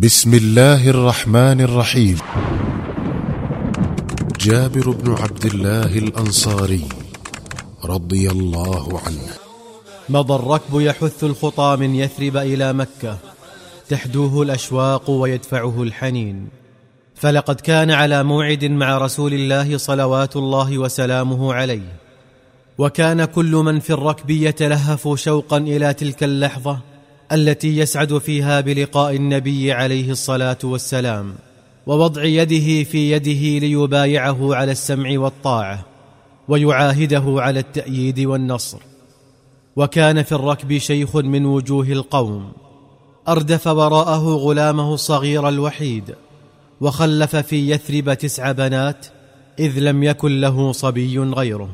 بسم الله الرحمن الرحيم. جابر بن عبد الله الأنصاري رضي الله عنه. مضى الركب يحث الخطى من يثرب إلى مكة. تحدوه الأشواق ويدفعه الحنين. فلقد كان على موعد مع رسول الله صلوات الله وسلامه عليه. وكان كل من في الركب يتلهف شوقا إلى تلك اللحظة التي يسعد فيها بلقاء النبي عليه الصلاة والسلام ووضع يده في يده ليبايعه على السمع والطاعة ويعاهده على التأييد والنصر. وكان في الركب شيخ من وجوه القوم أردف وراءه غلامه الصغير الوحيد وخلف في يثرب تسع بنات إذ لم يكن له صبي غيره.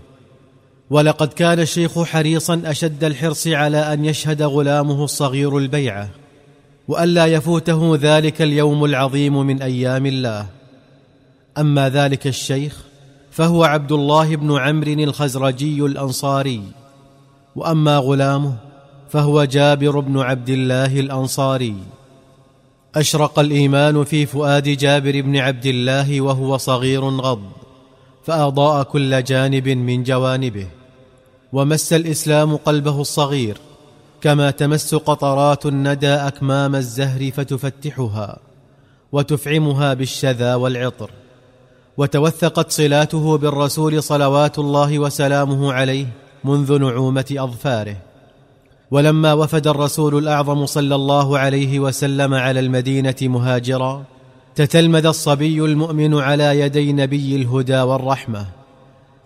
ولقد كان الشيخ حريصا أشد الحرص على أن يشهد غلامه الصغير البيعه وألا يفوته ذلك اليوم العظيم من أيام الله. أما ذلك الشيخ فهو عبد الله بن عمرو الخزرجي الأنصاري وأما غلامه فهو جابر بن عبد الله الأنصاري. أشرق الإيمان في فؤاد جابر بن عبد الله وهو صغير غض. فأضاء كل جانب من جوانبه ومس الإسلام قلبه الصغير كما تمس قطرات الندى أكمام الزهر فتفتحها وتفعمها بالشذا والعطر وتوثقت صلاته بالرسول صلوات الله وسلامه عليه منذ نعومة أظفاره. ولما وفد الرسول الأعظم صلى الله عليه وسلم على المدينة مهاجرا تتلمذ الصبي المؤمن على يدي نبي الهدى والرحمة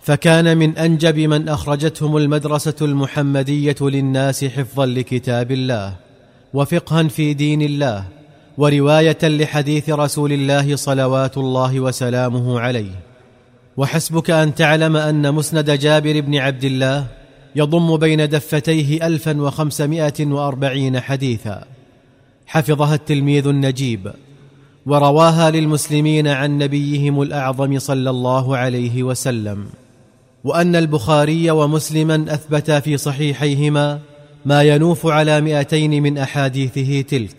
فكان من أنجب من أخرجتهم المدرسة المحمدية للناس حفظا لكتاب الله وفقها في دين الله ورواية لحديث رسول الله صلوات الله وسلامه عليه. وحسبك أن تعلم أن مسند جابر بن عبد الله يضم بين دفتيه الفا وخمسمائة وأربعين حديثا. حفظها التلميذ النجيب. ورواها للمسلمين عن نبيهم الأعظم صلى الله عليه وسلم وأن البخاري ومسلما أثبتا في صحيحيهما ما ينوف على مئتين من أحاديثه تلك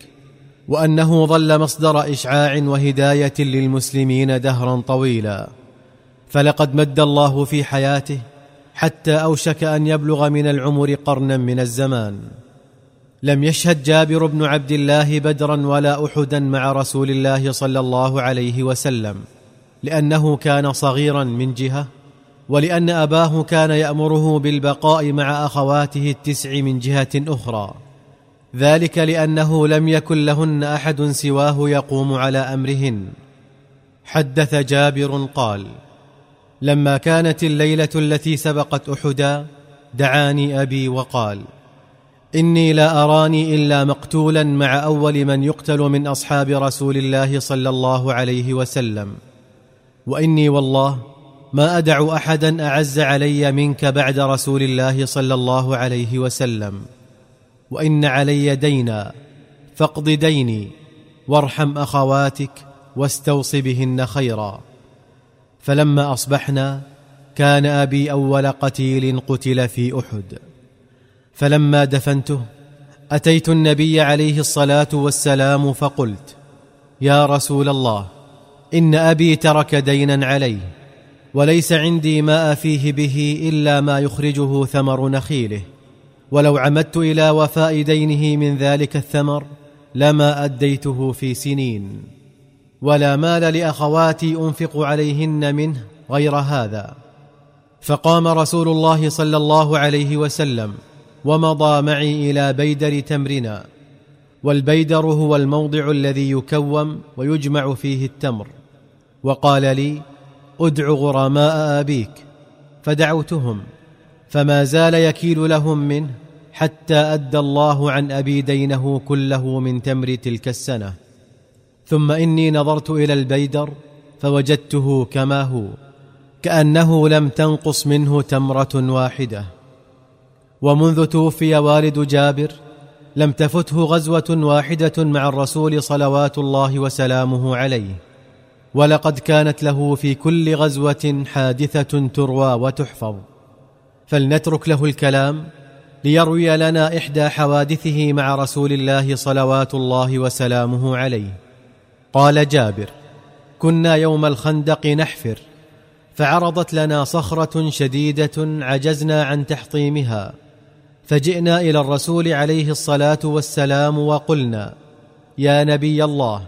وأنه ظل مصدر إشعاع وهداية للمسلمين دهرا طويلا. فلقد مد الله في حياته حتى أوشك أن يبلغ من العمر قرنا من الزمان. لم يشهد جابر بن عبد الله بدرا ولا أحدا مع رسول الله صلى الله عليه وسلم لأنه كان صغيرا من جهة ولأن أباه كان يأمره بالبقاء مع أخواته التسع من جهة أخرى. ذلك لأنه لم يكن لهن أحد سواه يقوم على أمرهن. حدث جابر قال لما كانت الليلة التي سبقت أحدا دعاني أبي وقال إني لا أراني إلا مقتولا مع أول من يقتل من أصحاب رسول الله صلى الله عليه وسلم. وإني والله ما أدع احدا أعز علي منك بعد رسول الله صلى الله عليه وسلم. وإن علي دينا فاقض ديني وارحم أخواتك واستوص بهن خيرا. فلما أصبحنا كان أبي أول قتيل قتل في أحد. فلما دفنته أتيت النبي عليه الصلاة والسلام فقلت يا رسول الله إن أبي ترك دينا عليه وليس عندي ما افيه به إلا ما يخرجه ثمر نخيله ولو عمدت إلى وفاء دينه من ذلك الثمر لما أديته في سنين ولا مال لأخواتي أنفق عليهن منه غير هذا. فقام رسول الله صلى الله عليه وسلم ومضى معي إلى بيدر تمرنا والبيدر هو الموضع الذي يكوم ويجمع فيه التمر. وقال لي أدع غرماء أبيك. فدعوتهم فما زال يكيل لهم منه حتى أدى الله عن أبي دينه كله من تمر تلك السنة. ثم إني نظرت إلى البيدر فوجدته كما هو كأنه لم تنقص منه تمرة واحدة. ومنذ توفي والد جابر لم تفته غزوة واحدة مع الرسول صلوات الله وسلامه عليه. ولقد كانت له في كل غزوة حادثة تروى وتحفظ. فلنترك له الكلام ليروي لنا إحدى حوادثه مع رسول الله صلوات الله وسلامه عليه. قال جابر كنا يوم الخندق نحفر فعرضت لنا صخرة شديدة عجزنا عن تحطيمها فجئنا إلى الرسول عليه الصلاة والسلام وقلنا يا نبي الله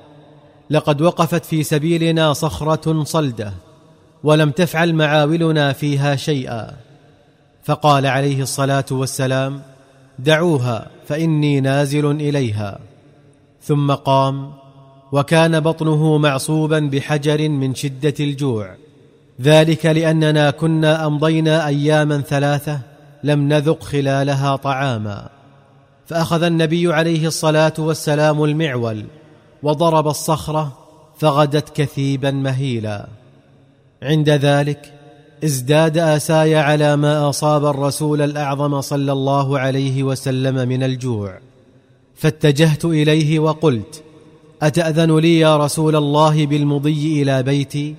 لقد وقفت في سبيلنا صخرة صلدة ولم تفعل معاولنا فيها شيئا. فقال عليه الصلاة والسلام دعوها فإني نازل إليها. ثم قام وكان بطنه معصوبا بحجر من شدة الجوع ذلك لأننا كنا أمضينا اياما ثلاثة لم نذق خلالها طعاما. فأخذ النبي عليه الصلاة والسلام المعول وضرب الصخرة فغدت كثيبا مهيلا. عند ذلك ازداد آساي على ما أصاب الرسول الأعظم صلى الله عليه وسلم من الجوع. فاتجهت إليه وقلت أتأذن لي يا رسول الله بالمضي إلى بيتي؟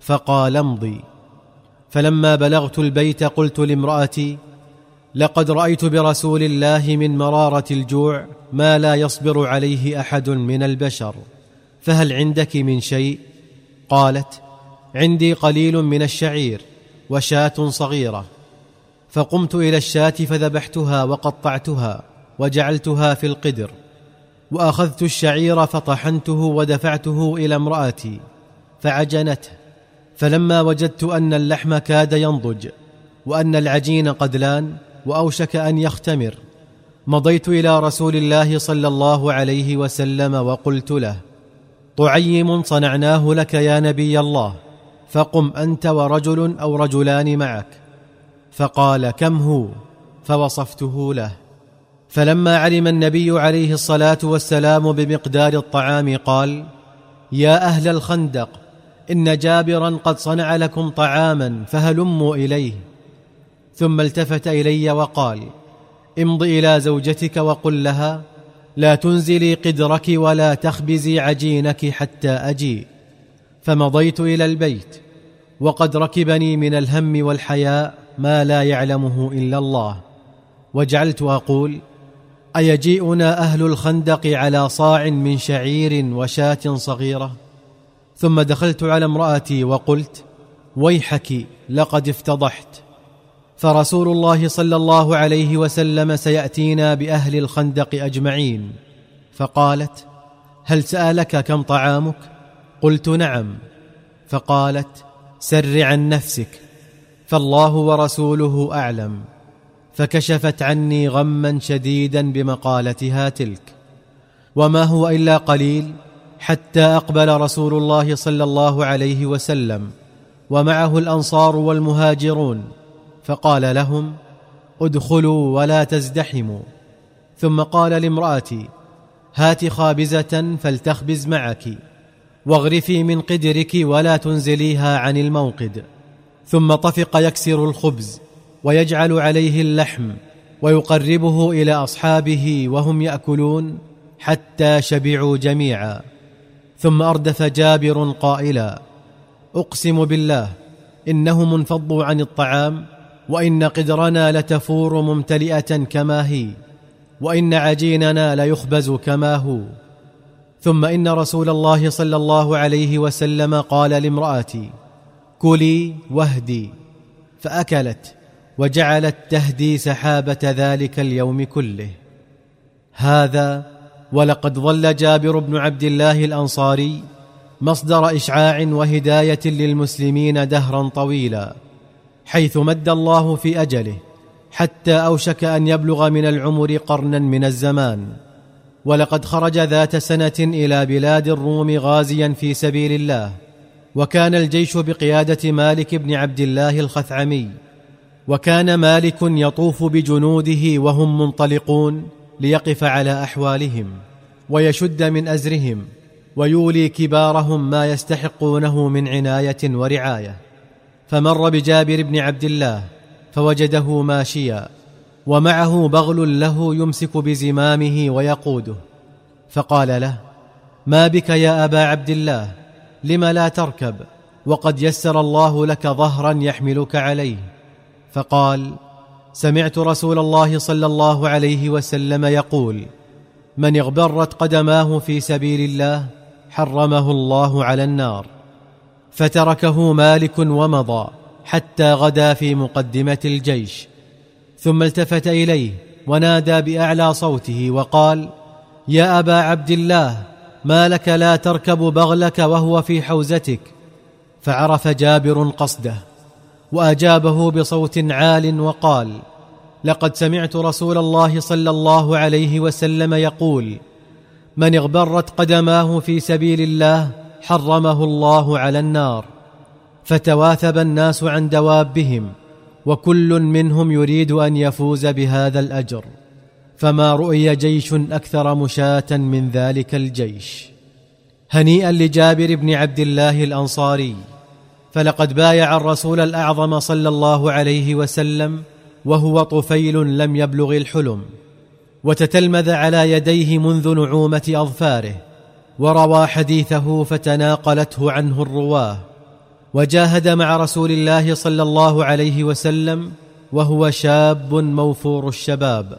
فقال امضي. فلما بلغت البيت قلت لامرأتي لقد رأيت برسول الله من مرارة الجوع ما لا يصبر عليه أحد من البشر فهل عندك من شيء؟ قالت عندي قليل من الشعير وشاة صغيرة. فقمت إلى الشاة فذبحتها وقطعتها وجعلتها في القدر وأخذت الشعير فطحنته ودفعته إلى امرأتي فعجنته. فلما وجدت أن اللحم كاد ينضج وأن العجين قد لأن وأوشك أن يختمر مضيت إلى رسول الله صلى الله عليه وسلم وقلت له طعيم صنعناه لك يا نبي الله فقم أنت ورجل أو رجلان معك. فقال كم هو؟ فوصفته له. فلما علم النبي عليه الصلاة والسلام بمقدار الطعام قال يا أهل الخندق إن جابرا قد صنع لكم طعاما فهلموا إليه. ثم التفت إلي وقال امض إلى زوجتك وقل لها لا تنزلي قدرك ولا تخبزي عجينك حتى اجيء فمضيت إلى البيت وقد ركبني من الهم والحياء ما لا يعلمه إلا الله. وجعلت أقول أيجيئنا أهل الخندق على صاع من شعير وشاة صغيرة؟ ثم دخلت على امرأتي وقلت ويحك لقد افتضحت. فرسول الله صلى الله عليه وسلم سيأتينا بأهل الخندق أجمعين. فقالت هل سألك كم طعامك؟ قلت نعم. فقالت سر عن نفسك. فالله ورسوله أعلم. فكشفت عني غما شديدا بمقالتها تلك. وما هو إلا قليل حتى أقبل رسول الله صلى الله عليه وسلم ومعه الأنصار والمهاجرون فقال لهم ادخلوا ولا تزدحموا. ثم قال لامرأتي هات خابزة فلتخبز معك واغرفي من قدرك ولا تنزليها عن الموقد. ثم طفق يكسر الخبز ويجعل عليه اللحم ويقربه إلى أصحابه وهم يأكلون حتى شبعوا جميعا. ثم اردف جابر قائلا أقسم بالله انهم انفضوا عن الطعام وإن قدرنا لتفور ممتلئة كما هي وإن عجيننا ليخبز كما هو. ثم إن رسول الله صلى الله عليه وسلم قال لامرأتي كلي واهدي. فأكلت وجعلت تهدي سحابة ذلك اليوم كله. هذا ولقد ظل جابر بن عبد الله الأنصاري مصدر إشعاع وهداية للمسلمين دهرا طويلا حيث مد الله في أجله حتى أوشك أن يبلغ من العمر قرنا من الزمان. ولقد خرج ذات سنة إلى بلاد الروم غازيا في سبيل الله وكان الجيش بقيادة مالك بن عبد الله الخثعمي وكان مالك يطوف بجنوده وهم منطلقون ليقف على أحوالهم ويشد من أزرهم ويولي كبارهم ما يستحقونه من عناية ورعاية. فمر بجابر بن عبد الله فوجده ماشيا ومعه بغل له يمسك بزمامه ويقوده. فقال له ما بك يا أبا عبد الله؟ لم لا تركب؟ وقد يسر الله لك ظهرا يحملك عليه. فقال سمعت رسول الله صلى الله عليه وسلم يقول من اغبرت قدماه في سبيل الله حرمه الله على النار فتركه مالك ومضى حتى غدا في مقدمة الجيش ثم التفت إليه ونادى بأعلى صوته وقال يا أبا عبد الله ما لك لا تركب بغلك وهو في حوزتك؟ فعرف جابر قصده. وأجابه بصوت عال وقال لقد سمعت رسول الله صلى الله عليه وسلم يقول من اغبرت قدماه في سبيل الله حرمه الله على النار فتواثب الناس عن دوابهم وكل منهم يريد أن يفوز بهذا الأجر فما رؤي جيش أكثر مشاة من ذلك الجيش. هنيئا لجابر بن عبد الله الأنصاري. فلقد بايع الرسول الأعظم صلى الله عليه وسلم وهو طفيل لم يبلغ الحلم وتتلمذ على يديه منذ نعومة أظفاره وروى حديثه فتناقلته عنه الرواه وجاهد مع رسول الله صلى الله عليه وسلم وهو شاب موفور الشباب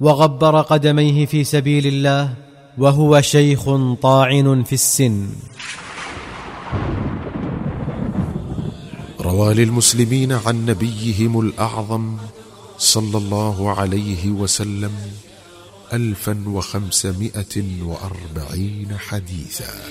وغبر قدميه في سبيل الله وهو شيخ طاعن في السن. روى للمسلمين عن نبيهم الأعظم صلى الله عليه وسلم ألفا وخمسمائة وأربعين حديثا.